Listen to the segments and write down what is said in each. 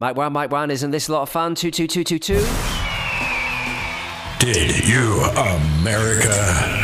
Mike One, Mike One, isn't this a lot of fun? 22222. Did you, America?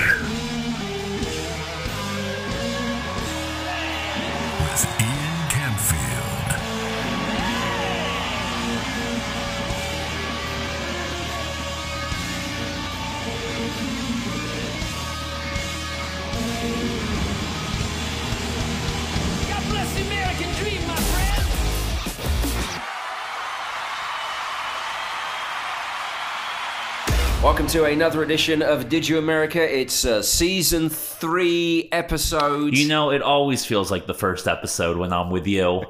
Welcome to another edition of Did You America? It's uh, season three episode. You know, it always feels like the first episode when I'm with you.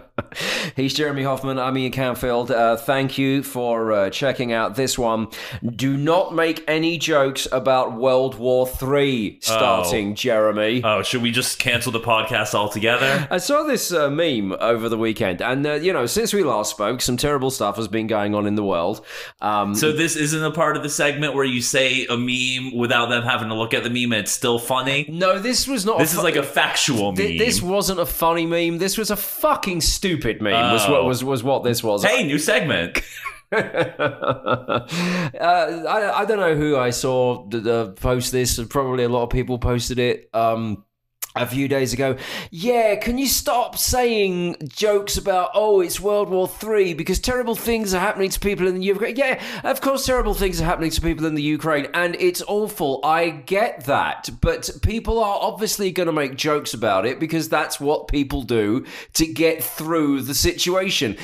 He's Jeremy Hoffman. I'm Ian Camfield. Uh, thank you for uh, checking out this one. Do not make any jokes about World War Three starting, Jeremy. Oh, should we just cancel the podcast altogether? I saw this uh, meme over the weekend, and uh, you know, since we last spoke, some terrible stuff has been going on in the world. Um, So this isn't a part of the segment where you say a meme without them having to look at the meme and it's still funny. no, this was not. This a is like a factual meme. Th- This wasn't a funny meme. This was a fucking stupid meme. Was what was was what this was. hey, new segment. uh, I, I don't know who I saw the, uh, post this. Probably a lot of people posted it um, a few days ago. Yeah, can you stop saying jokes about oh it's World War Three because terrible things are happening to people in the Ukraine? Yeah, of course terrible things are happening to people in the Ukraine, and it's awful. I get that, but people are obviously going to make jokes about it because that's what people do to get through the situation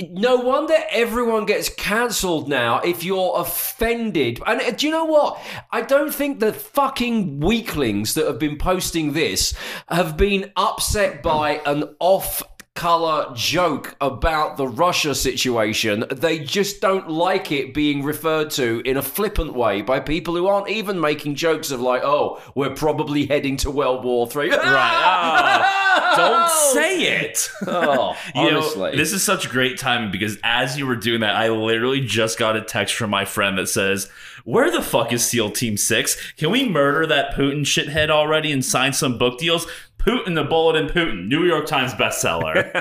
no wonder everyone gets cancelled now if you're offended. And uh, do you know what? I don't think the fucking weaklings that have been posting this have been upset by an off color joke about the Russia situation. They just don't like it being referred to in a flippant way by people who aren't even making jokes of like, "Oh, we're probably heading to World War 3." Right. Ah! Don't say it. Oh, You know, honestly. this is such great timing because as you were doing that, I literally just got a text from my friend that says, Where the fuck is SEAL Team 6? Can we murder that Putin shithead already and sign some book deals? Putin, the bullet in Putin, New York Times bestseller.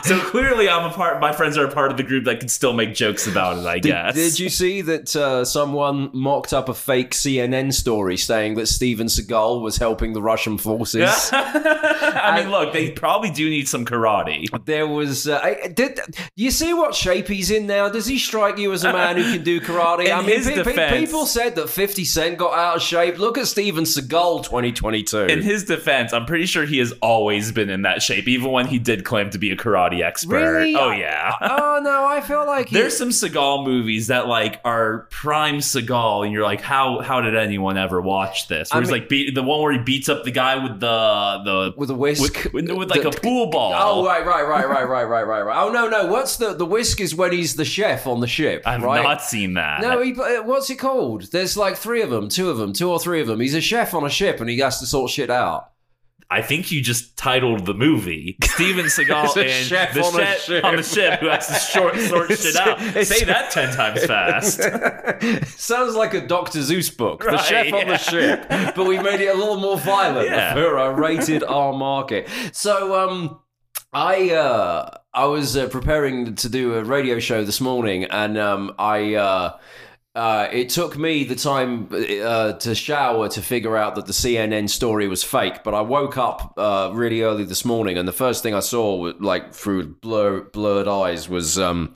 so clearly, I'm a part. My friends are a part of the group that can still make jokes about it. I guess. Did you see that uh, someone mocked up a fake CNN story saying that Steven Seagal was helping the Russian forces? I mean, look, they probably do need some karate. There was. Uh, I- did you see what shape he's in now? Does he strike you as a man who can do karate? In I mean, his pe- pe- defense- people said that Fifty Cent got out of shape. Look at Steven Seagal, twenty twenty two. In his defense, I'm pretty sure he has always been in that shape, even when he did claim to be a karate expert. Really? Oh yeah. oh no, I feel like he- There's some Seagal movies that like are prime Seagal, and you're like, how how did anyone ever watch this? Where I he's mean- like beat, the one where he beats up the guy with the the with a whisk, with, with, with, like The- a pool ball. Oh right, right, right, right, right, right, right, right. Oh no, no. What's the the whisk is when he's the chef on the ship. I've right? not seen that. No, he, uh, what's it called? There's like three of them, two of them, two or three of them. He's a chef on a ship and he has to sort shit out. I think you just titled the movie Steven Seagal and chef the on chef ship. on the ship who has to short, sort shit out. Say that ten times fast. Sounds like a Dr. Seuss book. the Right, chef on the ship, but we made it a little more violent Yeah. for a rated R market. So, um, I uh, I was uh, preparing to do a radio show this morning, and um, I. Uh, uh, it took me the time uh, to shower to figure out that the CNN story was fake. But I woke up uh, really early this morning, and the first thing I saw, like through blur, blurred eyes, was um,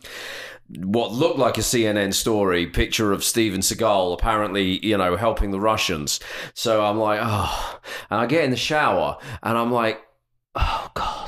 what looked like a CNN story picture of Steven Seagal apparently, you know, helping the Russians. So I'm like, oh, and I get in the shower, and I'm like, oh God.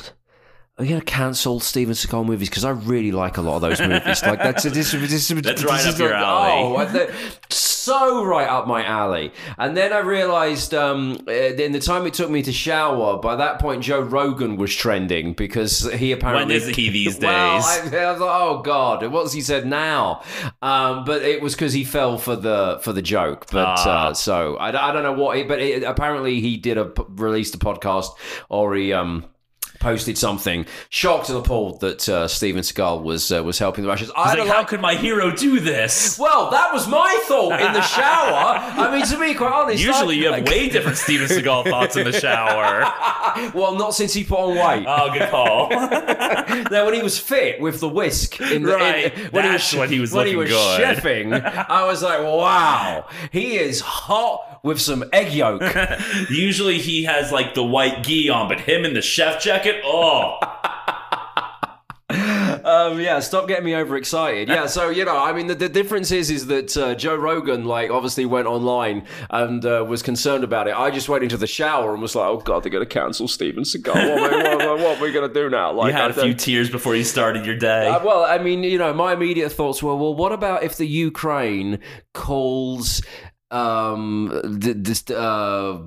Are you going to cancel Steven Seagal movies? Because I really like a lot of those movies. Like that's this, this, this, That's right this up your like- alley. Oh, so right up my alley. And then I realized, um, uh, in the time it took me to shower, by that point Joe Rogan was trending because he apparently When is he these Well, days? I, I was like, oh god, what's he said now? Um, but it was because he fell for the for the joke. But Ah. uh, so I, I don't know what. He, but it, apparently he did a released a podcast or he um posted something, shocked and appalled that uh, Steven Seagal was uh, was helping the Russians. I He's like, how could my hero do this? well, that was my thought in the shower. I mean, to be quite honest, Usually I- you have way different Steven Seagal thoughts in the shower. well, not since he put on weight. Oh, good call. Now, when he was fit with the whisk in the Right, in, when that's he was when he was when he was good. chefing, I was like, wow, he is hot with some egg yolk. Usually he has like the white gi on, but him in the chef jacket, oh. um, yeah, stop getting me overexcited. Yeah, so you know, I mean, the, the difference is is that uh, Joe Rogan, like, obviously went online and uh, was concerned about it. I just went into the shower and was like, oh god, they're going to cancel Steven Seagal. What, are we- what, what, what are we going to do now? Like, You had a few tears before you started your day. Uh, well, I mean, you know, my immediate thoughts were, well, what about if the Ukraine calls um th- this uh,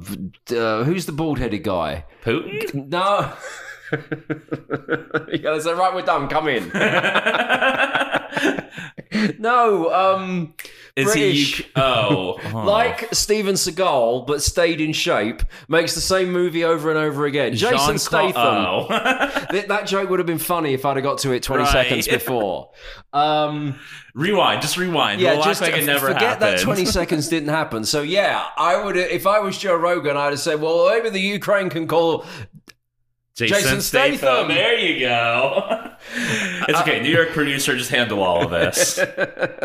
uh who's the bald-headed guy? Putin? No. yeah, they say, right, we're done. Come in. no, um, Is British. he? Oh, oh. like Steven Seagal, but stayed in shape, makes the same movie over and over again. Jason Jean-Claude- Statham. Oh. Th- that joke would have been funny if I'd have got to it 20 Right. seconds before. Um, rewind, just rewind. yeah, we'll just like it never forget happened. that 20 seconds didn't happen. So, yeah, I would, if I was Joe Rogan, I'd have said, well, maybe the Ukraine can call. Jason Statham. There you go. it's okay. New York producer, just handle all of this.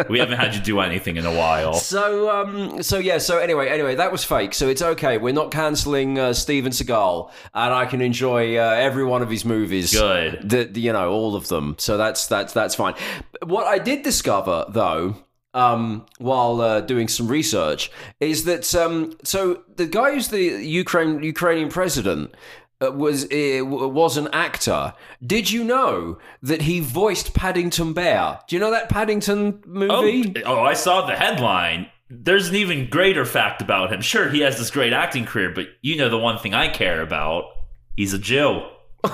we haven't had you do anything in a while. So, um, so yeah, so anyway, anyway, that was fake. So it's okay. We're not cancelling uh, Steven Seagal, and I can enjoy uh, every one of his movies. Good. The, the- you know, all of them. So that's that's that's fine. What I did discover, though, um, while uh, doing some research, is that um, so the guy who's the Ukraine Ukrainian president. Uh, Was uh, was an actor. Did you know that he voiced Paddington Bear? Do you know that Paddington Oh, movie? oh, I saw the headline. There's an even greater fact about him. Sure, he has this great acting career, but you know the one thing I care about. He's a Jew.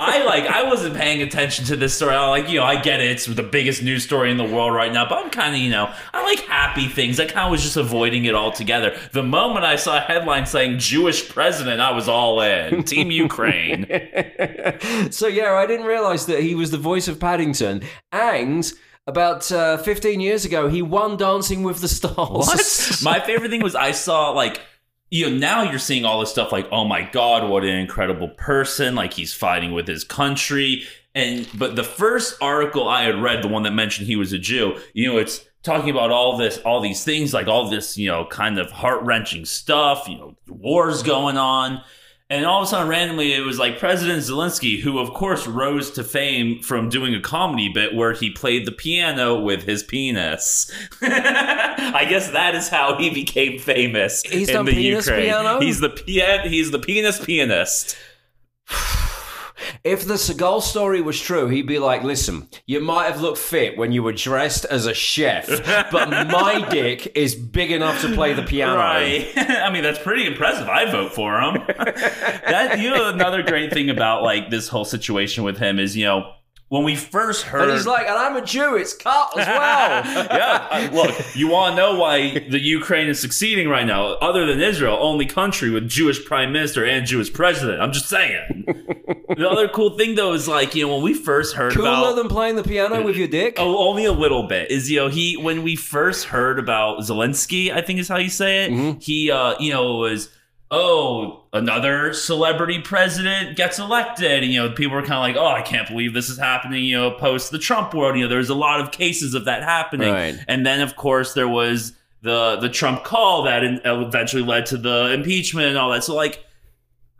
I like. I wasn't paying attention to this story. I like, you know, I get it. It's the biggest news story in the world right now. But I'm kind of, you know, I like happy things. I kind of was just avoiding it altogether. The moment I saw a headline saying Jewish president, I was all in. Team Ukraine. so yeah, I didn't realize that he was the voice of Paddington, and about uh, 15 years ago, he won Dancing with the Stars. What? My favorite thing was I saw like you know now you're seeing all this stuff like oh my god what an incredible person. Like he's fighting with his country. And but the first article I had read the one that mentioned he was a Jew you know it's talking about all this all these things like all this you know kind of heart-wrenching stuff you know wars going on and all of a sudden, randomly, it was like President Zelensky, who, of course, rose to fame from doing a comedy bit where he played the piano with his penis. I guess that is how he became famous He's in the penis Ukraine. piano? He's the pian- He's the penis pianist. If the Seagal story was true, he'd be like, "Listen, you might have looked fit when you were dressed as a chef, but my dick is big enough to play the piano." Right. I mean, that's pretty impressive. I vote for him. that you know, another great thing about like this whole situation with him is you know when we first heard. And he's like, "And I'm a Jew. It's cut as well." yeah, look, you want to know why the Ukraine is succeeding right now? Other than Israel, only country with Jewish prime minister and Jewish president. I'm just saying. the other cool thing though is like you know when we first heard Cooler about than playing the piano with your dick. Oh, only a little bit. Is you know he when we first heard about Zelensky, I think is how you say it. Mm-hmm. He uh you know was oh another celebrity president gets elected, and you know people were kind of like oh I can't believe this is happening. You know post the Trump world, you know there's a lot of cases of that happening, Right. and then of course there was the the Trump call that eventually led to the impeachment and all that. So like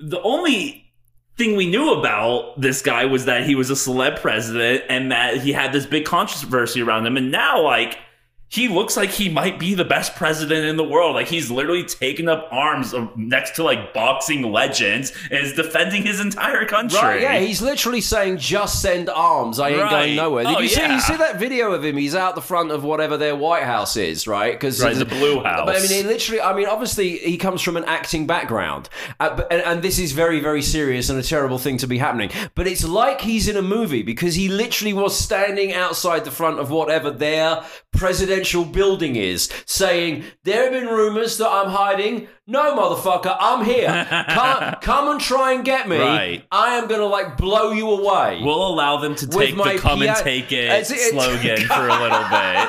the only thing we knew about this guy was that he was a celeb president and that he had this big controversy around him. And now, like, he looks like he might be the best president in the world. Like, he's literally taken up arms next to like boxing legends and is defending his entire country. Right, yeah, he's literally saying, "Just send arms. I ain't Right. going nowhere." Did Oh, you see? yeah. You see that video of him? He's out the front of whatever their White House is, right? Because Right, the Blue House. But I mean, he literally. I mean, obviously, he comes from an acting background, uh, but, and, and this is very, very serious and a terrible thing to be happening. But it's like he's in a movie because he literally was standing outside the front of whatever their presidential building is, saying, There have been rumors that I'm hiding. No, motherfucker, I'm here. Come, come and try and get me. Right. I am going to like blow you away. We'll allow them to take my the "come and take it" it's- slogan for a little bit.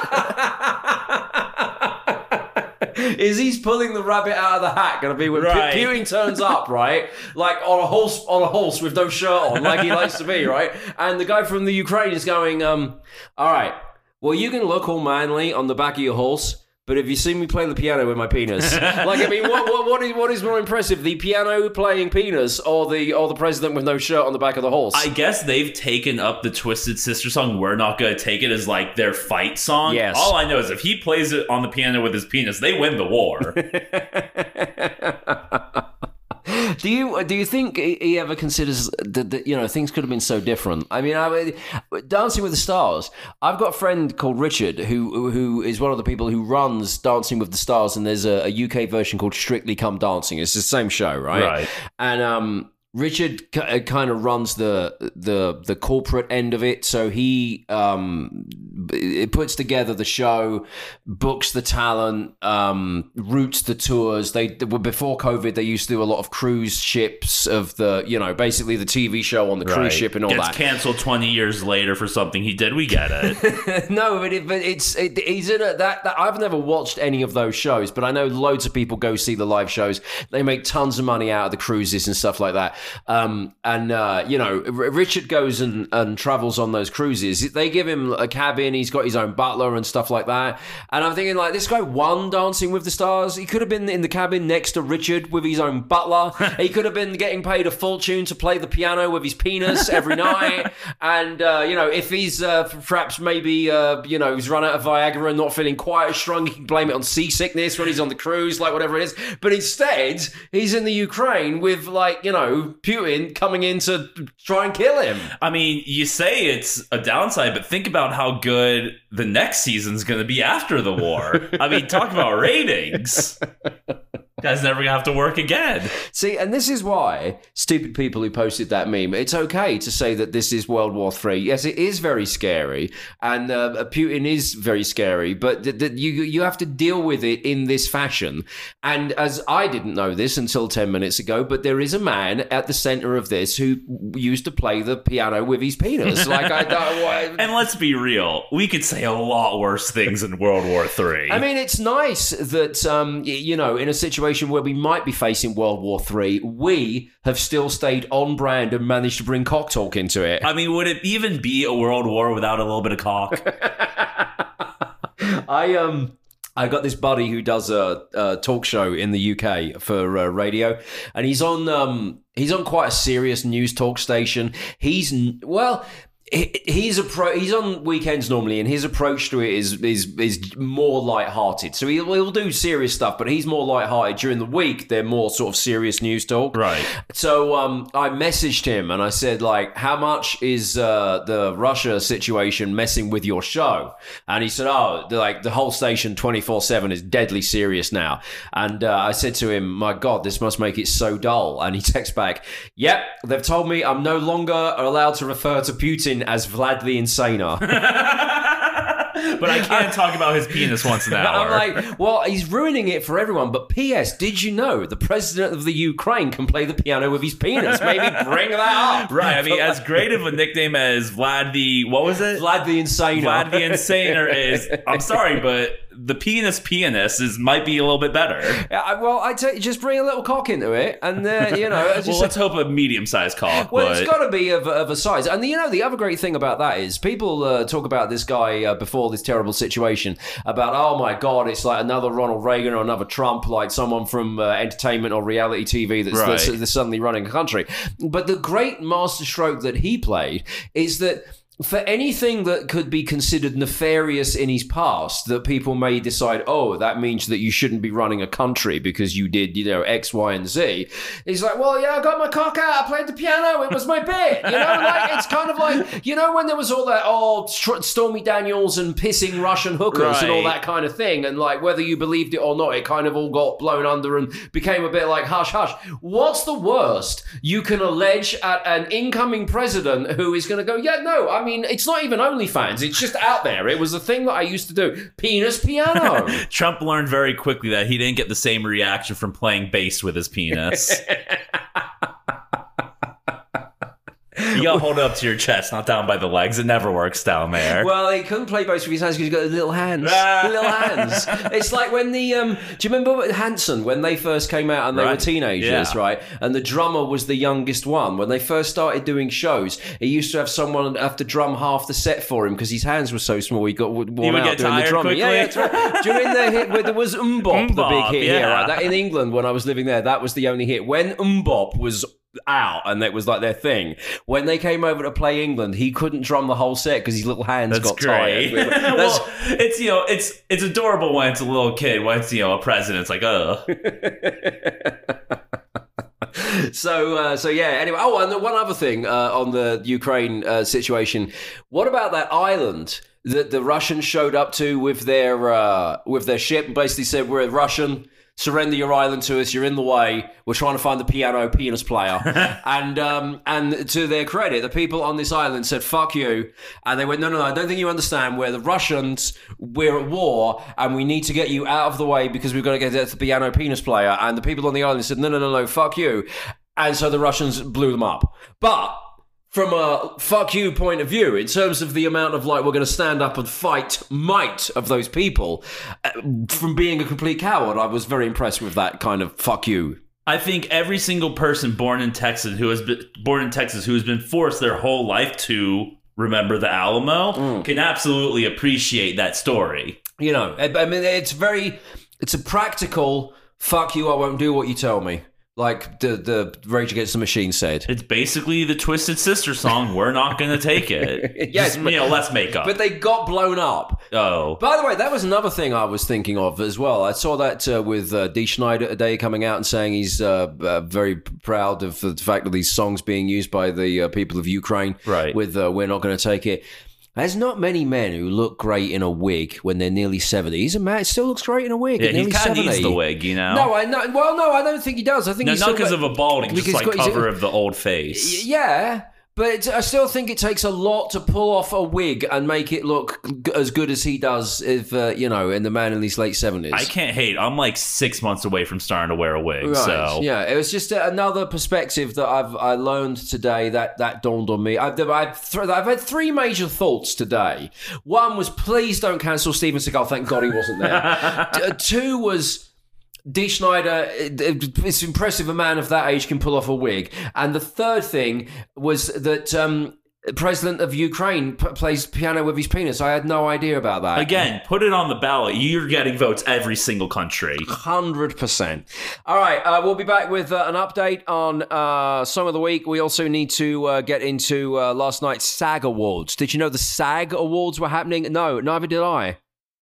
is he's pulling the rabbit out of the hat going to be when Right. Pu- Putin turns up, right? Like on a horse, on a horse with no shirt on, like he likes to be, right? And the guy from the Ukraine is going, um, all right, well, you can look all manly on the back of your horse. But have you seen me play the piano with my penis? like, I mean, what, what, what, is, what is more impressive, the piano playing penis or the or the president with no shirt on the back of the horse? I guess they've taken up the Twisted Sister song. We're not gonna take it as like their fight song. Yes. All I know is if he plays it on the piano with his penis, they win the war. Do you do you think he ever considers that, that you know things could have been so different? I mean, I, Dancing with the Stars. I've got a friend called Richard who who is one of the people who runs Dancing with the Stars, and there's a, a UK version called Strictly Come Dancing. It's the same show, right? Right. And um, Richard uh, kind of runs the the the corporate end of it, so he um, it puts together the show, books the talent, um, routes the tours. They well, before COVID, they used to do a lot of cruise ships of the you know basically the TV show on the cruise Right. ship and all Gets that. canceled 20 years later for something he did. We get it. no, but, it, but it's it, he's in a, that, that. I've never watched any of those shows, but I know loads of people go see the live shows. They make tons of money out of the cruises and stuff like that. Um, and uh, you know, R- Richard goes and, and travels on those cruises. They give him a cabin. He's got his own butler and stuff like that. And I'm thinking, like, this guy won Dancing with the Stars. He could have been in the cabin next to Richard with his own butler. he could have been getting paid a fortune to play the piano with his penis every night. And uh, you know, if he's uh, perhaps maybe uh, you know he's run out of Viagra and not feeling quite as strong, he can blame it on seasickness when he's on the cruise, like whatever it is. But instead, he's in the Ukraine with like you know Putin coming in to try and kill him. I mean, you say it's a downside, but think about how good the next season's going to be after the war. I mean, talk about ratings. Guy's never going to have to work again. See, and this is why stupid people who posted that meme. It's okay to say that this is World War Three. Yes, it is very scary, and uh, Putin is very scary. But th- th- you you have to deal with it in this fashion. And as I didn't know this until ten minutes ago, but there is a man at the center of this who used to play the piano with his penis. Like I don't. And let's be real, we could say a lot worse things in World War Three. I mean, it's nice that um, you know, in a situation where we might be facing World War Three, we have still stayed on brand and managed to bring cock talk into it. I mean, would it even be a world war without a little bit of cock? I um. I got this buddy who does a, a talk show in the UK for uh, radio, and he's on um he's on quite a serious news talk station. He's n- well. He- He's a pro. He's on weekends normally, and his approach to it is is is more light-hearted. So he'll, he'll do serious stuff, but he's more light-hearted during the week. They're more sort of serious news talk. Right. So um, I messaged him and I said, like, how much is uh, the Russia situation messing with your show? And he said, oh, the, like the whole station 24 7 is deadly serious now. And uh, I said to him, my God, this must make it so dull. And he texts back, yep, they've told me I'm no longer allowed to refer to Putin as Vlad the Insaner. but I can't talk about his penis once an hour. I'm like, well, he's ruining it for everyone. But P.S. Did you know the president of the Ukraine can play the piano with his penis? Maybe bring that up. right. I mean, as great of a nickname as Vlad the what was it? Vlad the Insaner. Vlad the Insaner is. I'm sorry, but the penis pianist is might be a little bit better. Yeah, well, I just bring a little cock into it, and uh, you know, Well, let's hope a medium-sized cock. Well, but it's got to be of, of a size. And you know, the other great thing about that is people uh, talk about this guy uh, before this terrible situation about, oh my God, it's like another Ronald Reagan or another Trump, like someone from uh, entertainment or reality TV that's, that's, that's suddenly running a country. But the great masterstroke that he played is that. For anything that could be considered nefarious in his past, that people may decide, oh, that means that you shouldn't be running a country because you did, you know, X, Y, and Z. He's like, well, yeah, I got my cock out, I played the piano, it was my bit. You know, like it's kind of like, you know, when there was all that, oh, Stormy Daniels and pissing Russian hookers and all that kind of thing, and like whether you believed it or not, it kind of all got blown under and became a bit like hush hush. What's the worst you can allege at an incoming president who is going to go, yeah, no, I mean, mean, it's not even OnlyFans. It's just out there. It was a thing that I used to do. Penis piano. Trump learned very quickly that he didn't get the same reaction from playing bass with his penis. you gotta hold it up to your chest, not down by the legs. It never works down there. well, he couldn't play both with his hands because he's got little hands. Ah. little hands. It's like when the um. Do you remember Hanson when they first came out and they were teenagers, Yeah. right? And the drummer was the youngest one. When they first started doing shows, he used to have someone have to drum half the set for him because his hands were so small. He got worn would out doing the drumming. Yeah, yeah, right. During the hit where there was MMMBop, the big hit here, right? That in England when I was living there, that was the only hit. When MMMBop was out and that was like their thing. When they came over to play England, he couldn't drum the whole set because his little hands That's got great. tired. That's- well, it's you know, it's it's adorable when it's a little kid. When it's you know a president, it's like, oh, so uh, so yeah. Anyway, oh, and the one other thing uh, on the Ukraine uh, situation. What about that island that the Russians showed up to with their uh, with their ship and basically said, "We're Russian." Surrender your island to us. You're in the way. We're trying to find the piano penis player, and um, and to their credit, the people on this island said "fuck you," and they went, "No, no, no. I don't think you understand. We're the Russians. We're at war, and we need to get you out of the way because we've got to get the piano penis player." And the people on the island said, "No, no, no, no. Fuck you," and so the Russians blew them up. But from a fuck you point of view, in terms of the amount of like we're going to stand up and fight might of those people, uh, from being a complete coward, I was very impressed with that kind of fuck you. I think every single person born in Texas who has been born in Texas who has been forced their whole life to remember the Alamo Mm. can absolutely appreciate that story. You know, I I mean, it's very, it's a practical fuck you. I won't do what you tell me. Like the the Rage Against the Machine said. It's basically the Twisted Sister song. We're not going to take it. Yes, Just, but- you know, let's make up. But they got blown up. oh, By the way, that was another thing I was thinking of as well. I saw that uh, with uh, Dee Snider today coming out and saying he's uh, uh, very proud of the fact that these songs being used by the uh, people of Ukraine. Right. With uh, "We're not going to take it." There's not many men who look great in a wig when they're nearly seventy. He's a man; still looks great in a wig. yeah, he nearly kind of 70. needs the wig, you know. No, I know. Well, no, I don't think he does. I think no, he's not because of a balding, just like cover of the old face. Yeah, but it's, I still think it takes a lot to pull off a wig and make it look g- as good as he does if uh, you know in the man in his late seventies. I can't hate. I'm like six months away from starting to wear a wig. Right. So Yeah, it was just another perspective that I've I learned today that that dawned on me. I've I've, th- I've had three major thoughts today. One was please don't cancel Steven Seagal. Thank God he wasn't there. T- uh, two was. Dee Snider, it- it- it's impressive a man of that age can pull off a wig. And the third thing was that um, President of Ukraine p- plays piano with his penis. I had no idea about that. again, put it on the ballot. You're getting votes every single country. Hundred percent. All right, uh, we'll be back with uh, an update on uh, song of the week. We also need to uh, get into uh, last night's SAG Awards. Did you know the SAG Awards were happening? No, neither did I.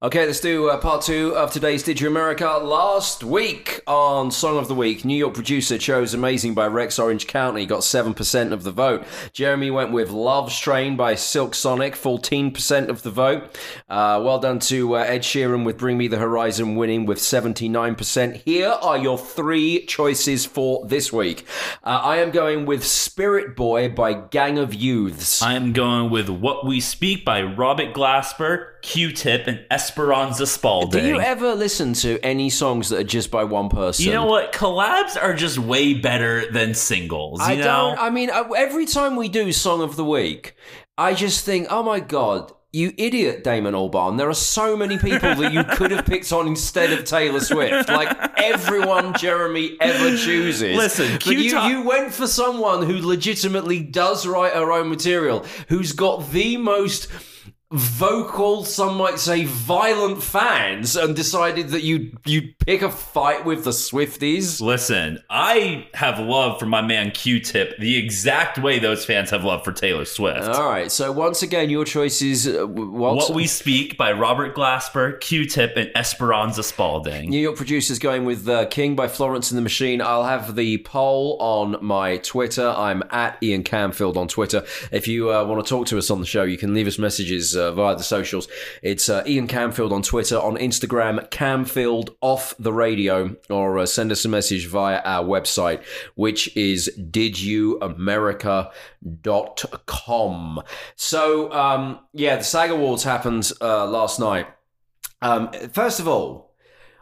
Okay, let's do uh, part two of today's Did You America. Last week on Song of the Week, New York producer chose Amazing by Rex Orange County, got 7% of the vote. Jeremy went with Love's Train by Silk Sonic, 14% of the vote. Uh, well done to uh, Ed Sheeran with Bring Me the Horizon winning with 79%. Here are your three choices for this week. Uh, I am going with Spirit Boy by Gang of Youths. I am going with What We Speak by Robert Glasper, Q-Tip, and Esperanza Spalding. Do you ever listen to any songs that are just by one person? You know what? Collabs are just way better than singles. You I know? don't. I mean, every time we do Song of the Week, I just think, oh my god. You idiot, Damon Albarn. There are so many people that you could have picked on instead of Taylor Swift. Like everyone Jeremy ever chooses. Listen, you, you went for someone who legitimately does write her own material, who's got the most vocal, some might say violent fans, and decided that you you pick a fight with the Swifties. Listen, I have love for my man Q-Tip the exact way those fans have love for Taylor Swift. All right. So once again, your choices. Uh, what? What We Speak by Robert Glasper, Q-Tip, and Esperanza Spalding. New York producers going with uh, King by Florence and the Machine. I'll have the poll on my Twitter. I'm at Ian Camfield on Twitter. If you uh, want to talk to us on the show, you can leave us messages uh, via the socials. It's uh, Ian Camfield on Twitter, on Instagram, Camfield off the radio, or uh, send us a message via our website, which is didyouamerica.com. So, um, yeah, the SAG Awards happened uh, last night. Um, first of all,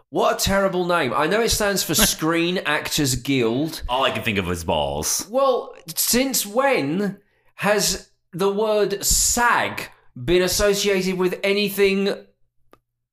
what a terrible name. I know it stands for Screen Actors Guild. All I can think of is balls. Well, since when has the word SAG been associated with anything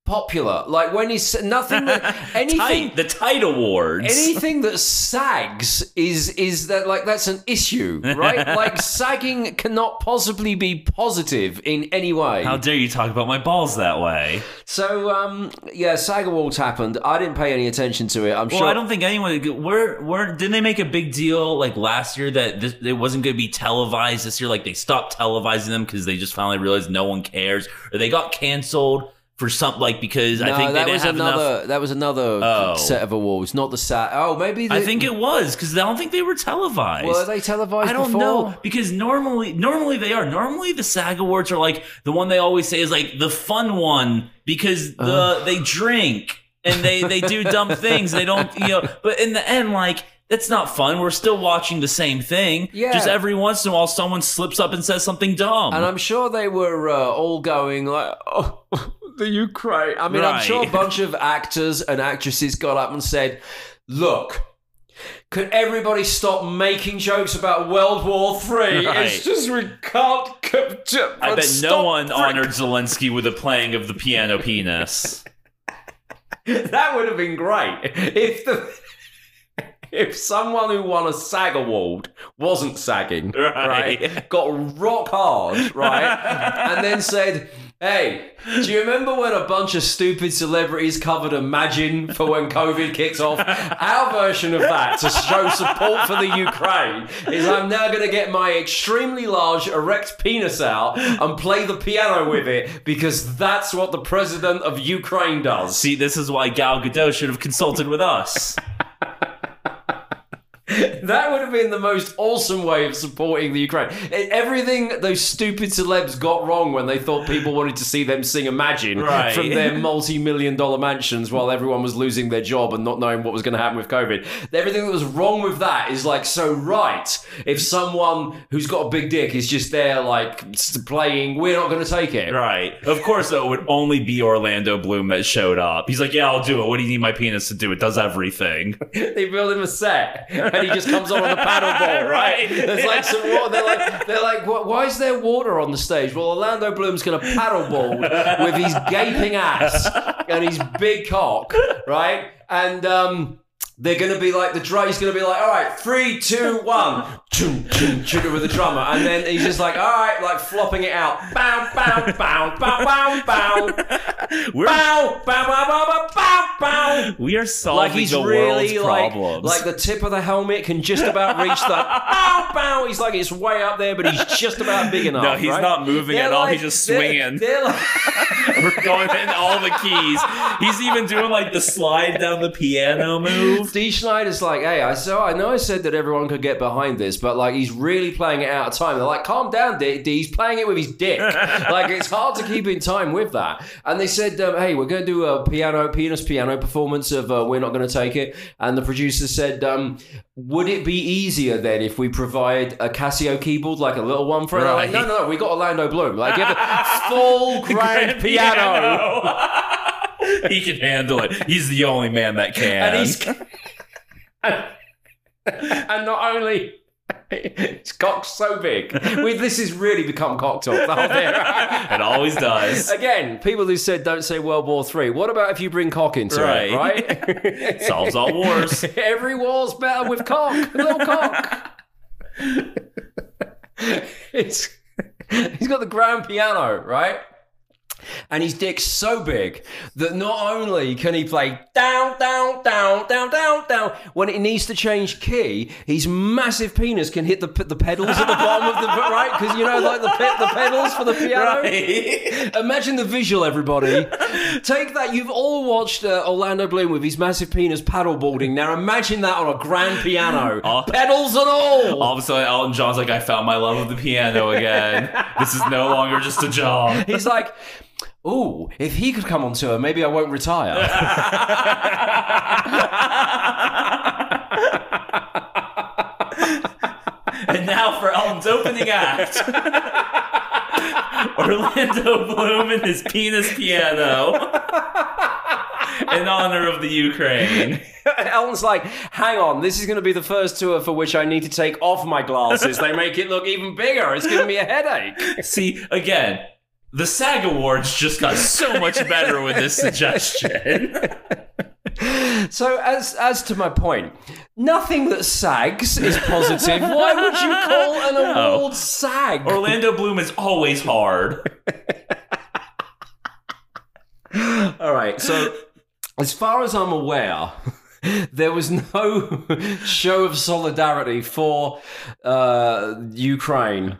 popular? Like when is nothing that anything Tight, the Tide Awards. anything that sags is is that like that's an issue, right? like sagging cannot possibly be positive in any way. How dare you talk about my balls that way? so um yeah, SAG Awards happened. I didn't pay any attention to it. I'm sure. Well, sure I don't think anyone. Where, where didn't they make a big deal like last year that this, it wasn't going to be televised this year? Like they stopped televising them because they just finally realized no one cares, or they got canceled for something like because no, I think that was another enough. that was another Oh. set of awards, not the SAG. Oh, maybe the, I think it was because I don't think they were televised. were they televised I don't before? know because normally, normally they are. Normally, the SAG Awards are like the one they always say is like the fun one because the Uh-huh. they drink and they they do dumb things. They don't, you know. But in the end, like that's not fun. We're still watching the same thing. Yeah. Just every once in a while, someone slips up and says something dumb. And I'm sure they were uh, all going like, "Oh, the Ukraine." I mean, I'm sure a bunch of actors and actresses got up and said, "Look, could everybody stop making jokes about World War Three? Right. It's just we can't." I bet no one honored Zelensky with a playing of the piano penis. That would have been great if the. If someone who won a SAG award wasn't sagging, Right. right, got rock hard, right, and then said, "Hey, do you remember when a bunch of stupid celebrities covered Imagine for when COVID kicks off? Our version of that to show support for the Ukraine is I'm now going to get my extremely large erect penis out and play the piano with it because that's what the president of Ukraine does." See, this is why Gal Gadot should have consulted with us. That would have been the most awesome way of supporting the Ukraine. Everything those stupid celebs got wrong when they thought people wanted to see them sing Imagine Right. from their multi-million dollar mansions while everyone was losing their job and not knowing what was going to happen with COVID. Everything that was wrong with that is like so right. If someone who's got a big dick is just there like playing, we're not going to take it. Right. Of course, though, it would only be Orlando Bloom that showed up. He's like, yeah, I'll do it. What do you need my penis to do? It does everything. they build him a set, he just comes on with a paddleboard, right? Right. There's like some water. They're like, they're like, why is there water on the stage? Well, Orlando Bloom's going to paddleboard with his gaping ass and his big cock, right? And um. They're gonna be like the drum. He's gonna be like, all right, three, two, one, chum, chum, chum, with the drummer, and then he's just like, all right, like flopping it out, bow, bow, bow, bow, bow, bow, We're, bow, bow, bow, bow, bow, bow, we are solving like he's the really world's like, problems. like the tip of the helmet can just about reach the bow bow. He's like it's way up there, but he's just about big enough. No, he's right? not moving They're at all. He's just they're- swinging. They're like, We're going in all the keys. He's even doing like the slide down the piano move. Dee Snider's like, hey, I saw, I know I said that everyone could get behind this, but like he's really playing it out of time. They're like, calm down, D. D. He's playing it with his dick. like it's hard to keep in time with that. And they said, um, hey, we're going to do a piano, penis piano performance of uh, We're Not Going to Take It. And the producer said, um, would it be easier then if we provide a Casio keyboard, like a little one for it? They're Like, no, no, no, we got Orlando Bloom. Like, give it full grand, piano. piano. he can handle it. He's the only man that can. and he's and not only his cock's so big. We, this has really become cock talk. The whole thing. it always does. Again, people who said don't say World War Three. What about if you bring cock into Right. it? Right. Solves all wars. Every war's better with cock. Little cock. it's he's got the grand piano, right? And his dick's so big that not only can he play down, down, down, down, down, down, when it needs to change key, his massive penis can hit the the pedals at the bottom of the right because you know like the pe- the pedals for the piano. Right. Imagine the visual, everybody. Take that. You've all watched uh, Orlando Bloom with his massive penis paddleboarding. Now imagine that on a grand piano, Oh. pedals and all. All of a sudden, Elton John's like, I found my love of the piano again. this is no longer just a job. He's like, "Ooh, if he could come on tour, maybe I won't retire." And now for Elton's opening act. Orlando Bloom and his penis piano. In honor of the Ukraine. Elton's like, "Hang on, this is going to be the first tour for which I need to take off my glasses. They make it look even bigger. It's giving me a headache." See, again, the SAG Awards just got so much better with this suggestion. So, as as to my point, nothing that sags is positive. Why would you call an award sag? Orlando Bloom is always hard. All right, so as far as I'm aware, there was no show of solidarity for uh, Ukraine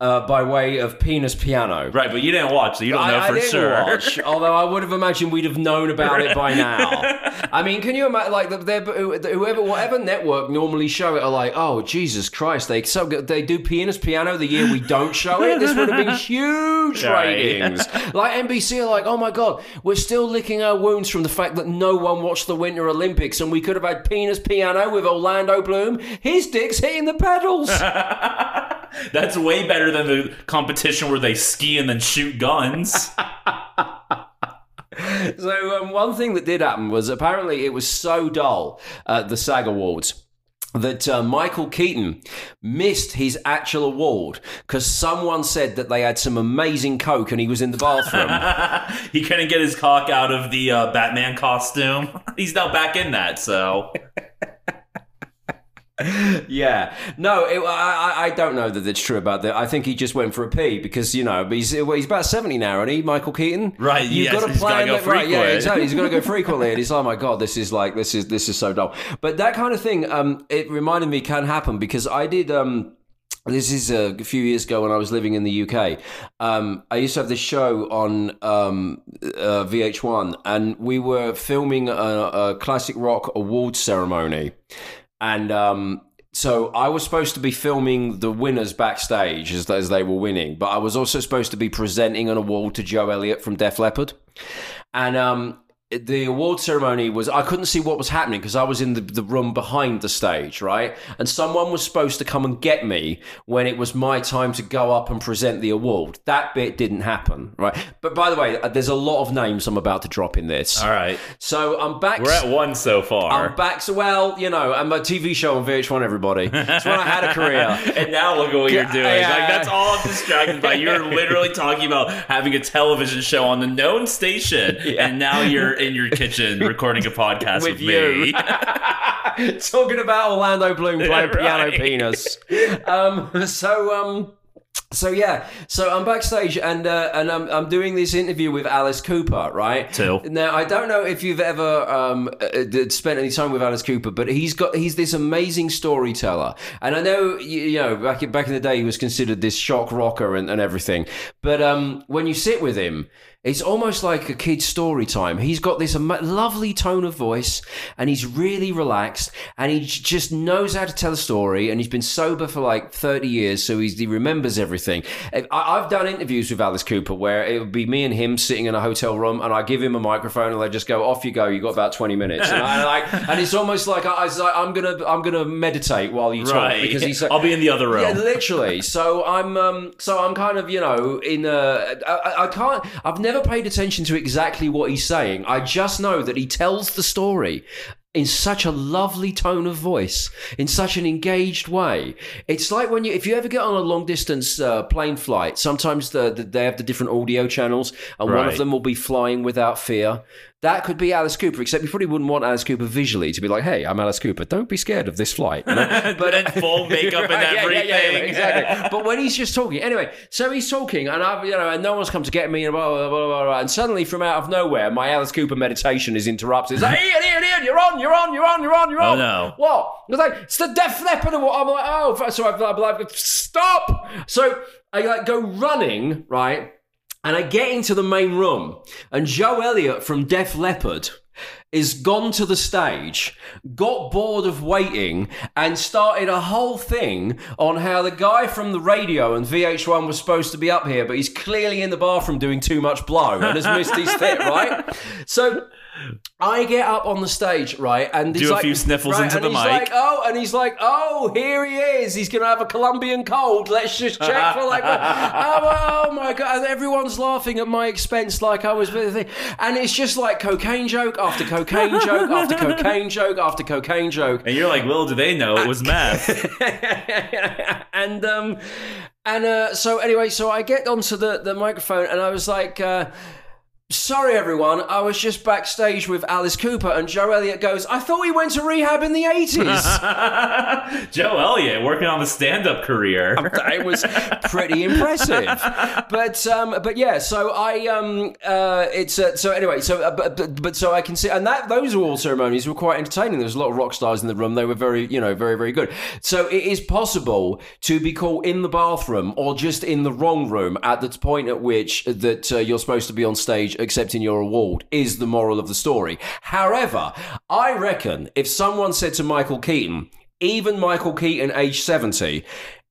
uh, by way of penis piano. Right, but you didn't watch, so you don't know I, I for didn't sure. watch, although I would have imagined we'd have known about it by now. I mean, can you imagine? Like, whoever, whatever network normally show it are like, oh Jesus Christ, they so they do Penis piano the year we don't show it. This would have been huge Right. ratings. Like NBC are like, oh my god, we're still licking our wounds from the fact that no one watched the Winter Olympics, and we could have had penis piano with Orlando Bloom. His dick's hitting the pedals. That's way better than the competition where they ski and then shoot guns. So um, one thing that did happen was apparently it was so dull at the SAG Awards that uh, Michael Keaton missed his actual award because someone said that they had some amazing coke and he was in the bathroom. he couldn't get his cock out of the uh, Batman costume. He's now back in that, so. yeah, no, it, I, I- don't know that it's true about that. I think he just went for a pee because you know he's well, he's about seventy now, and he Michael Keaton. Right, you've yes, got to plan go that right. Yeah, exactly. He's got to go frequently, and he's like, oh my god, this is like this is this is so dull. But that kind of thing, um, it reminded me can happen because I did um. This is a few years ago when I was living in the UK. Um, I used to have this show on um, uh, VH1, and we were filming a, a classic rock awards ceremony. And um, so I was supposed to be filming the winners backstage as, as they were winning, but I was also supposed to be presenting an award to Joe Elliott from Def Leppard. And um, the award ceremony was, I couldn't see what was happening because I was in the, the room behind the stage, right? And someone was supposed to come and get me when it was my time to go up and present the award. That bit didn't happen, right? But by the way, uh, there's a lot of names I'm about to drop in this. All right. So I'm back. We're at one so far. I'm back. So, well, you know, I'm a TV show on VH1, everybody. It's when I had a career. and now look at what you're doing. yeah. Like that's all I'm distracted by. You're literally talking about having a television show on the known station, and now you're in your kitchen recording a podcast with, With me. Talking about Orlando Bloom playing piano Right. penis. Um, so, um, so yeah, so I'm backstage and uh, and I'm, I'm doing this interview with Alice Cooper, right? Till. Now I don't know if you've ever um, uh, spent any time with Alice Cooper, but he's got he's this amazing storyteller, and I know you, you know back in, back in the day he was considered this shock rocker and, and everything, but um, when you sit with him. It's almost like a kid's story time. He's got this lovely tone of voice and he's really relaxed and he j- just knows how to tell a story and he's been sober for like 30 years, so he's, he remembers everything. I, I've done interviews with Alice Cooper where it would be me and him sitting in a hotel room and I give him a microphone and they just go, off you go, you got about 20 minutes. And, I, like, and it's almost like, I, was like I'm going to I'm gonna meditate while you talk right. because he's like, I'll be in the other room. yeah, literally. So I'm, um, so I'm kind of, you know, in a. I, I- I can't. I've never paid attention to exactly what he's saying. I just know that he tells the story in such a lovely tone of voice, in such an engaged way. It's like when you, if you ever get on a long distance uh, plane flight, sometimes the, the, they have the different audio channels, and one of them will be flying without fear. That could be Alice Cooper, except you probably wouldn't want Alice Cooper visually to be like, hey, I'm Alice Cooper. Don't be scared of this flight. you know? but then full makeup and everything. yeah, yeah, yeah, exactly. but when he's just talking, anyway, so he's talking, and I've, you know, and no one's come to get me, and blah, blah, blah, blah, blah, and suddenly from out of nowhere, my Alice Cooper meditation is interrupted. It's like, Ian, Ian, Ian, you're on, you're on, you're on, you're on, you're on. Oh, on. no. What? It's like, it's the Def Leppard. and what? I'm like, oh, so I'm like, stop. So I like go running, right? And I get into the main room, and Joe Elliott from Def Leppard is gone to the stage, got bored of waiting, and started a whole thing on how the guy from the radio and VH1 was supposed to be up here, but he's clearly in the bathroom doing too much blow and has missed his fit, right? So I get up on the stage, right, and he's Do a like- few sniffles right, into the he's mic. Like, oh, and he's like, oh, here he is. He's gonna have a Colombian cold. Let's just check for like, oh, oh my god! And everyone's laughing at my expense, like I was, with, and it's just like cocaine joke after cocaine joke after cocaine joke after cocaine joke. And you're like, well, do they know it was meth. and um and uh so anyway so i get onto the the microphone and i was like uh Sorry, everyone. I was just backstage with Alice Cooper, and Joe Elliott goes, I thought we went to rehab in the 80s. Joe Elliott working on the stand-up career. it was pretty impressive. But um, but yeah, so I um uh it's uh, so anyway, so uh, but, but but so I can see, and that those award ceremonies were quite entertaining. There was a lot of rock stars in the room. They were very you know very very good. So it is possible to be caught in the bathroom or just in the wrong room at the point at which that uh, you're supposed to be on stage accepting your award is the moral of the story. However, I reckon if someone said to Michael Keaton, even Michael Keaton, age 70,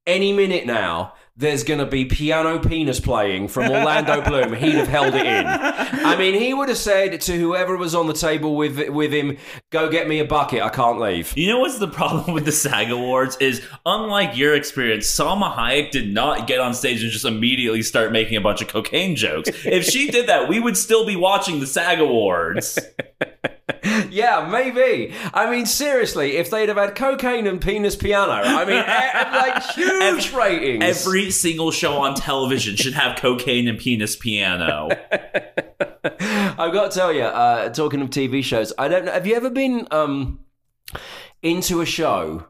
any minute now, there's going to be piano penis playing from Orlando Bloom, he'd have held it in. I mean, he would have said to whoever was on the table with with him, "Go get me a bucket. I can't leave." You know what's the problem with the SAG Awards is unlike your experience, Salma Hayek did not get on stage and just immediately start making a bunch of cocaine jokes. If she did that, we would still be watching the SAG Awards. Yeah, maybe. I mean, seriously, if they'd have had cocaine and penis piano, I mean, e- like huge ratings. Every single show on television should have cocaine and penis piano. I've got to tell you, uh, talking of TV shows, I don't know. Have you ever been um, into a show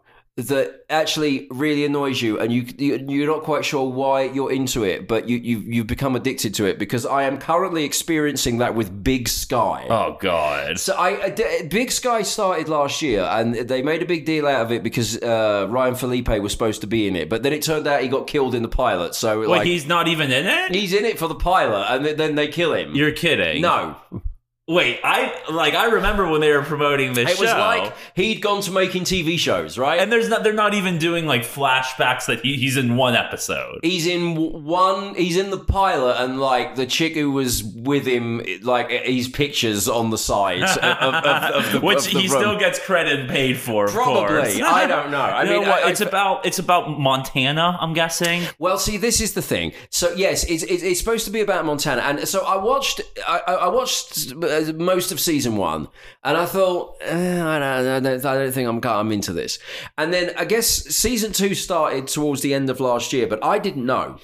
that actually really annoys you, and you, you you're not quite sure why you're into it, but you you you've become addicted to it? Because I am currently experiencing that with Big Sky. Oh God. So I Big Sky started last year, and they made a big deal out of it because uh, Ryan Phillippe was supposed to be in it, but then it turned out he got killed in the pilot. So Wait, like he's not even in it? he's in it for the pilot, and then they kill him. You're kidding. no, Wait, I like I remember when they were promoting this show. it show. was like he'd gone to making TV shows, right? and there's not they're not even doing like flashbacks that he, he's in one episode. He's in one. He's in the pilot, and like the chick who was with him, like he's pictures on the sides of, of, of, of the Which the he room. still gets credit and paid for, Probably. I don't know. I You know mean, what? I- it's I- about it's about Montana. I'm guessing. Well, see, this is the thing. So yes, it's, it's, it's supposed to be about Montana, and so I watched. I, I I watched uh, most of season one, and I thought, eh, I, don't, I, don't, I don't think I'm I'm into this. And then I guess season two started towards the end of last year, but I didn't know.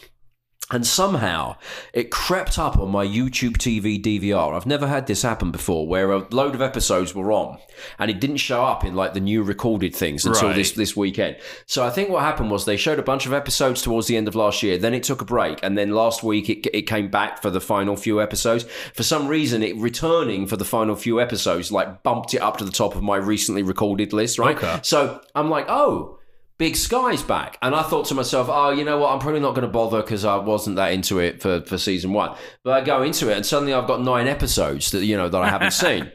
And somehow it crept up on my YouTube TV DVR. I've never had this happen before, where a load of episodes were on, and it didn't show up in like the new recorded things until Right. this this weekend. So I think what happened was they showed a bunch of episodes towards the end of last year. Then it took a break, and then last week it, it came back for the final few episodes. For some reason, it returning for the final few episodes like bumped it up to the top of my recently recorded list. Right. Okay. So I'm like, oh. Big Sky's back. And I thought to myself, oh, you know what? I'm probably not going to bother because I wasn't that into it for, for season one. But I go into it and suddenly I've got nine episodes that, you know, that I haven't seen.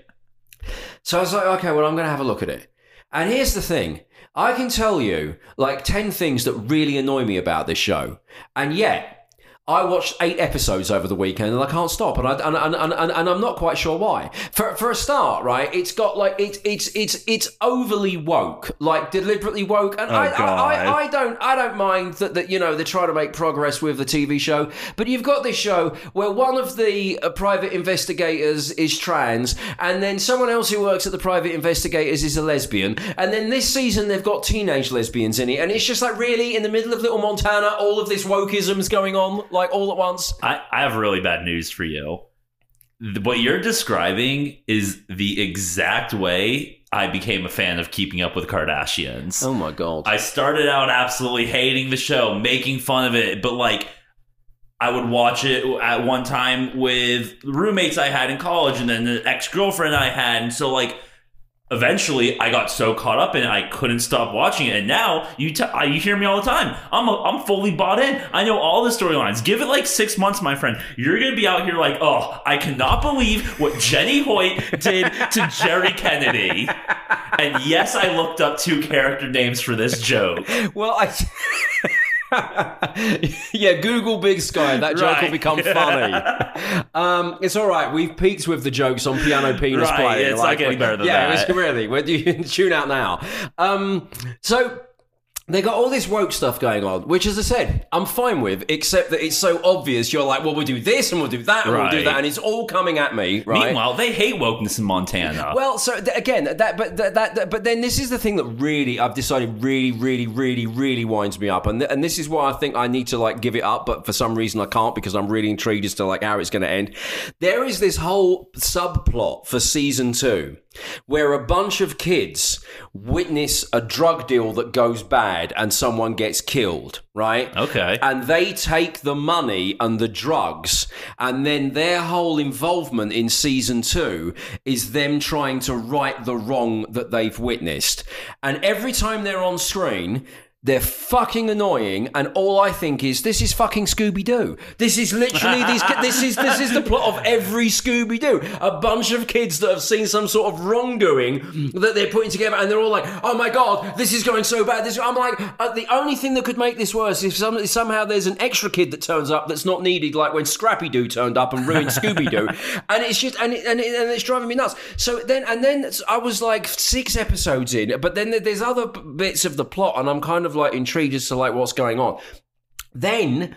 So I was like, okay, well, I'm going to have a look at it. And here's the thing I can tell you like 10 things that really annoy me about this show. And yet, I watched eight episodes over the weekend and I can't stop, and I and, and, and, and, I'm not quite sure why. For for a start, right? It's got like it's it's it's it's overly woke, like deliberately woke, and I, I, God. I I don't I don't mind that that you know they're trying to make progress with the TV show, but you've got this show where one of the uh, private investigators is trans, and then someone else who works at the private investigators is a lesbian, and then this season they've got teenage lesbians in it, and it's just like really in the middle of Little Montana, all of this wokeism's going on like all at once. I, I have really bad news for you. what you're describing is the exact way I became a fan of Keeping Up with Kardashians. Oh my god. I started out absolutely hating the show, making fun of it, but like I would watch it at one time with roommates I had in college and then the ex girlfriend I had. And so, like, eventually I got so caught up in it, I couldn't stop watching it. And now you, t- I- you hear me all the time. I'm, a, I'm fully bought in. I know all the storylines. Give it like six months, my friend. You're to be out here like, oh, I cannot believe what Jenny Hoyt did to Jerrie Kennedy. And yes, I looked up two character names for this joke. Well, I. yeah, Google Big Sky. That joke will become funny. um, it's all right. We've peaked with the jokes on piano penis Right, playing. it's not getting better than yeah, that. it's really. Well, You tune out now. Um, so. They got all this woke stuff going on, which, as I said, I'm fine with, except that it's so obvious. You're like, well, we'll do this and we'll do that and we'll do that, and it's all coming at me, right? Meanwhile, they hate wokeness in Montana. Well, so th- again, that but that, that, that but then this is the thing that really I've decided really, really, really, really winds me up, and th- and this is why I think I need to like give it up, but for some reason I can't because I'm really intrigued as to like how it's going to end. There is this whole subplot for season two where a bunch of kids witness a drug deal that goes bad and someone gets killed, right? Okay. And they take the money and the drugs, and then their whole involvement in season two is them trying to right the wrong that they've witnessed. And every time they're on screen, they're fucking annoying, and all I think is this is fucking Scooby Doo. This is literally these. This is this is the plot of every Scooby Doo. A bunch of kids that have seen some sort of wrongdoing that they're putting together, and they're all like, "Oh my god, this is going so bad." This I'm like, uh, the only thing that could make this worse is some, somehow there's an extra kid that turns up that's not needed, like when Scrappy Doo turned up and ruined Scooby Doo, and it's just and it, and, it, and it's driving me nuts. So then and then I was like six episodes in, but then there's other bits of the plot, and I'm kind of like intrigued as to like what's going on. Then.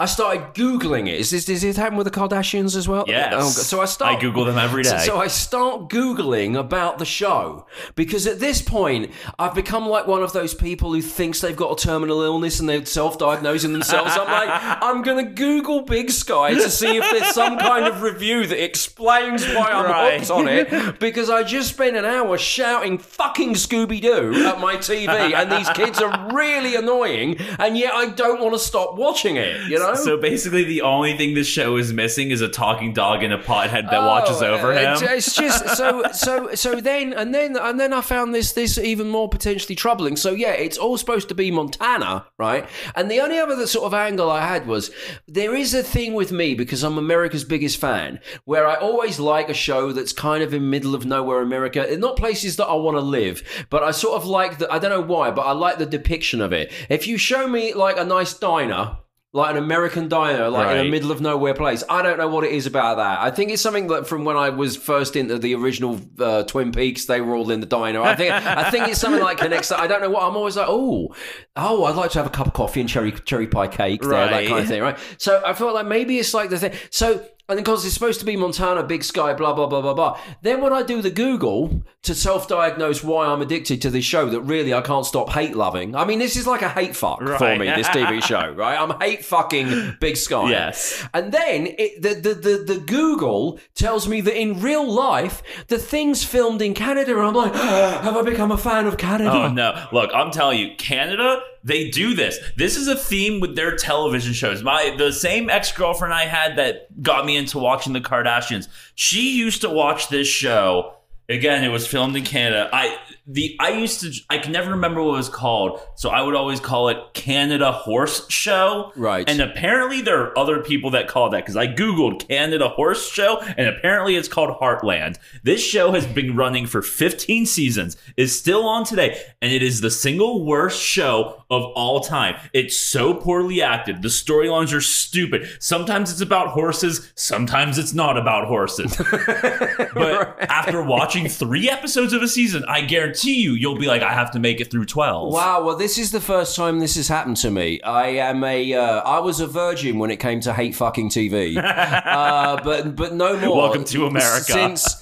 I started googling it. Is this does it happen with the Kardashians as well? Yes. Oh, so I start. I Google them every day. So, so I start googling about the show because at this point I've become like one of those people who thinks they've got a terminal illness and they're self-diagnosing themselves. I'm like, I'm gonna Google Big Sky to see if there's some kind of review that explains why I'm Right. hooked on it because I just spent an hour shouting "fucking Scooby Doo" at my TV, and these kids are really annoying, and yet I don't want to stop watching it. You know. So oh. basically, the only thing this show is missing is a talking dog and a pothead that watches Oh, over him. It's, it's just so so so then and then and then I found this this even more potentially troubling. So yeah, it's all supposed to be Montana, right? And the only other sort of angle I had was there is a thing with me because I'm America's biggest fan, where I always like a show that's kind of in middle of nowhere America. They're not places that I want to live, but I sort of like the I don't know why, but I like the depiction of it. If you show me like a nice diner like an American diner, like in Right. a middle of nowhere place. I don't know what it is about that. I think it's something that from when I was first into the original uh, Twin Peaks, they were all in the diner. I think I think it's something like connects. that. I don't know what. I'm always like, oh, oh, I'd like to have a cup of coffee and cherry cherry pie cake, there, that kind of thing, right? So I felt like maybe it's like the thing. So. And because it's supposed to be Montana, Big Sky, blah blah blah blah blah. Then when I do the Google to self-diagnose why I'm addicted to this show that really I can't stop hate loving. I mean, this is like a hate fuck for me. This TV show, right? I'm hate fucking Big Sky. Yes. And then it, the, the the the Google tells me that in real life the things filmed in Canada. I'm like, have I become a fan of Canada? Oh no! Look, I'm telling you, Canada, they do this. This is a theme with their television shows. My the same ex girlfriend I had that got me into watching the Kardashians. She used to watch this show. Again, it was filmed in Canada. I the I used to I can never remember what it was called, so I would always call it Canada Horse Show. Right. And apparently there are other people that call that because I googled Canada Horse Show, and apparently it's called Heartland. This show has been running for 15 seasons, is still on today, and it is the single worst show of all time. It's so poorly acted. The storylines are stupid. Sometimes it's about horses, sometimes it's not about horses. but after watching three episodes of a season, I guarantee you, you'll be like, I have to make it through 12. Wow, well, this is the first time this has happened to me. I am a, uh, I was a virgin when it came to hate fucking TV, uh, but but no more. Welcome to America. Since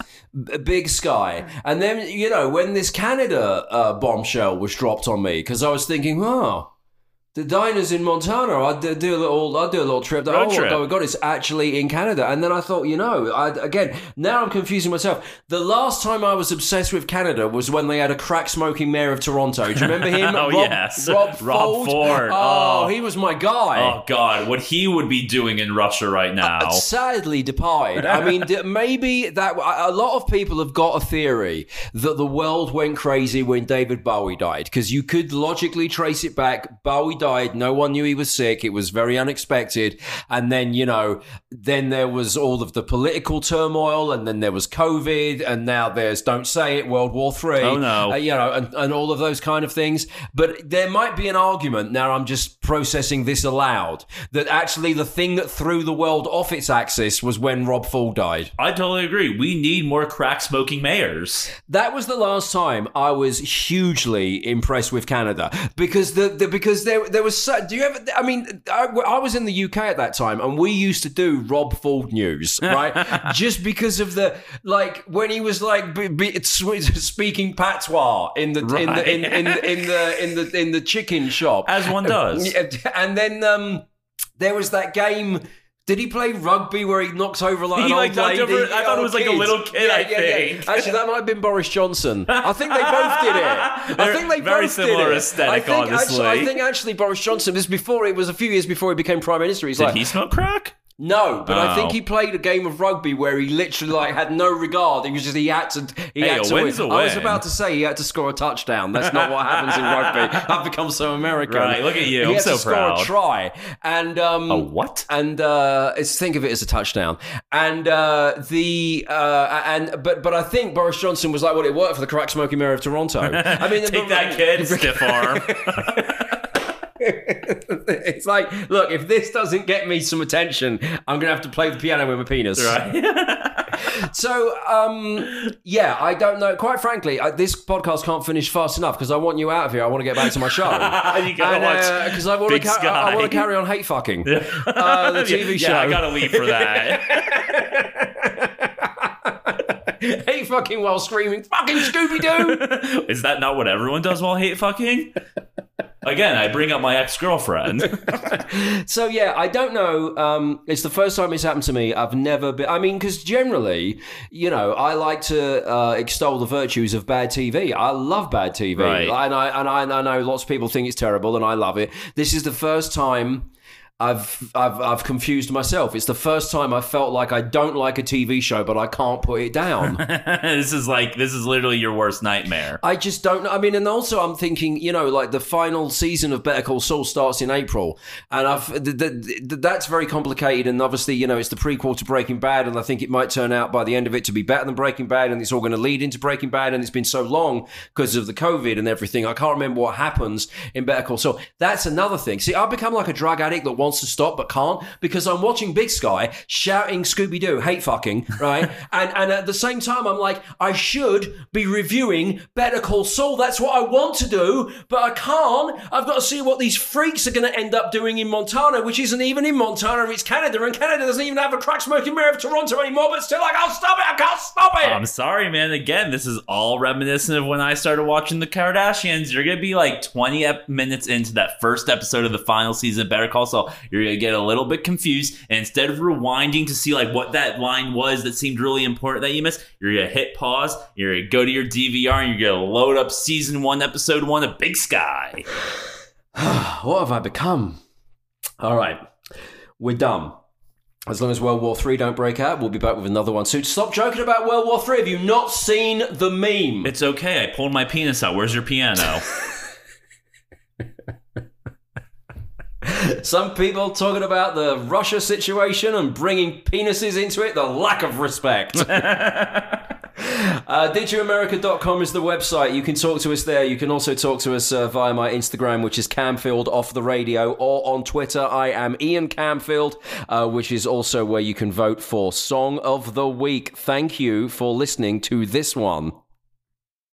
Big Sky, and then you know when this Canada uh, bombshell was dropped on me because I was thinking, oh. The diners in Montana. I do, do a little, I do a little trip. Road oh trip. my god, it's actually in Canada. And then I thought, you know, I, again, now I'm confusing myself. The last time I was obsessed with Canada was when they had a crack smoking mayor of Toronto. Do you remember him? Oh, Rob, yes. Rob, Rob Ford. Ford. Oh, Oh. he was my guy. Oh God, what he would be doing in Russia right uh, now? sadly departed. I mean, maybe that a lot of people have got a theory that the world went crazy when David Bowie died because you could logically trace it back. Bowie died, no one knew he was sick. It was very unexpected, and then you know, then there was all of the political turmoil, and then there was COVID, and now there's don't say it, World War Three. Oh, no. Uh, you know, and, and all of those kind of things. But there might be an argument, now I'm just processing this aloud, that actually the thing that threw the world off its axis was when Rob Ford died. I totally agree. We need more crack smoking mayors. That was the last time I was hugely impressed with Canada because the, the because there there was so, do you ever I mean I, I was in the UK at that time and we used to do Rob Ford news right just because of the like when he was like be, be, speaking patois in the, in, the in, in, the in the in the in the chicken shop As one does. And then um, there was that game. Did he play rugby where he knocks over like He, an like, old lady? over- I thought it Oh, was like a oh, little kid, I think. Actually, that might have been Boris Johnson. I think they both did it. I think they very both similar did it. aesthetic, I think, honestly. Actually, I think actually Boris Johnson. This before it was a few years before he became prime minister. He's Did like, he smoke crack? No, but I think Oh. he played a game of rugby where he literally like had no regard. He was just he had to he Hey, had to win. a I was about to say he had to score a touchdown. That's not what happens in rugby. I've become so American. Right, look at you. He I'm had so to score proud. a try, and um, A what? and uh, it's think of it as a touchdown. And uh, the uh, and but but I think Boris Johnson was like, well, it worked for the crack smoking mayor of Toronto. I mean, Take that kid, stiff arm. it's like, look, if this doesn't get me some attention, I'm gonna have to play the piano with my penis. right. So, um, yeah, I don't know. Quite frankly, I, this podcast can't finish fast enough because I want you out of here. I want to get back to my show. you gotta watch because I want to ca- I, I want to carry on hate fucking uh, the TV show. Yeah, I gotta leave for that. hate fucking while screaming fucking Scooby Doo. Is that not what everyone does while hate fucking? Again, I bring up my ex girlfriend. so yeah, I don't know. Um, it's the first time it's happened to me. I've never been. I mean, because generally, you know, I like to uh, extol the virtues of bad TV. I love bad TV, Right. and I and I, and I know lots of people think it's terrible, and I love it. This is the first time. I've, I've I've confused myself. It's the first time I felt like I don't like a TV show, but I can't put it down. this is like this is literally your worst nightmare. I just don't know. I mean, and also I'm thinking, you know, like the final season of Better Call Saul starts in April, and I've th- th- th- that's very complicated. And obviously, you know, it's the prequel to Breaking Bad, and I think it might turn out by the end of it to be better than Breaking Bad, and it's all going to lead into Breaking Bad. And it's been so long because of the COVID and everything. I can't remember what happens in Better Call Saul. That's another thing. See, I've become like a drug addict that wants to stop but can't because I'm watching Big Sky shouting Scooby Doo, hate fucking, right? and and at the same time, I'm like, I should be reviewing Better Call Saul. That's what I want to do, but I can't. I've got to see what these freaks are going to end up doing in Montana, which isn't even in Montana. It's Canada, and Canada doesn't even have a crack smoking mayor of Toronto anymore. But still, I can't stop it. I can't stop it. I'm sorry, man. Again, this is all reminiscent of when I started watching the Kardashians. You're gonna be like 20 ep- minutes into that first episode of the final season of Better Call Saul. You're gonna get a little bit confused, and instead of rewinding to see like what that line was that seemed really important that you missed, you're gonna hit pause. You're gonna go to your DVR and you're gonna load up season one, episode one of Big Sky. what have I become? All right, we're done. As long as World War Three don't break out, we'll be back with another one soon. Stop joking about World War Three. Have you not seen the meme? It's okay. I pulled my penis out. Where's your piano? Some people talking about the Russia situation and bringing penises into it. The lack of respect. Uh, DidYouAmerica.com is the website. You can talk to us there. You can also talk to us uh, via my Instagram, which is Camfield off the radio, or on Twitter. I am Ian Camfield, uh, which is also where you can vote for Song of the Week. Thank you for listening to this one.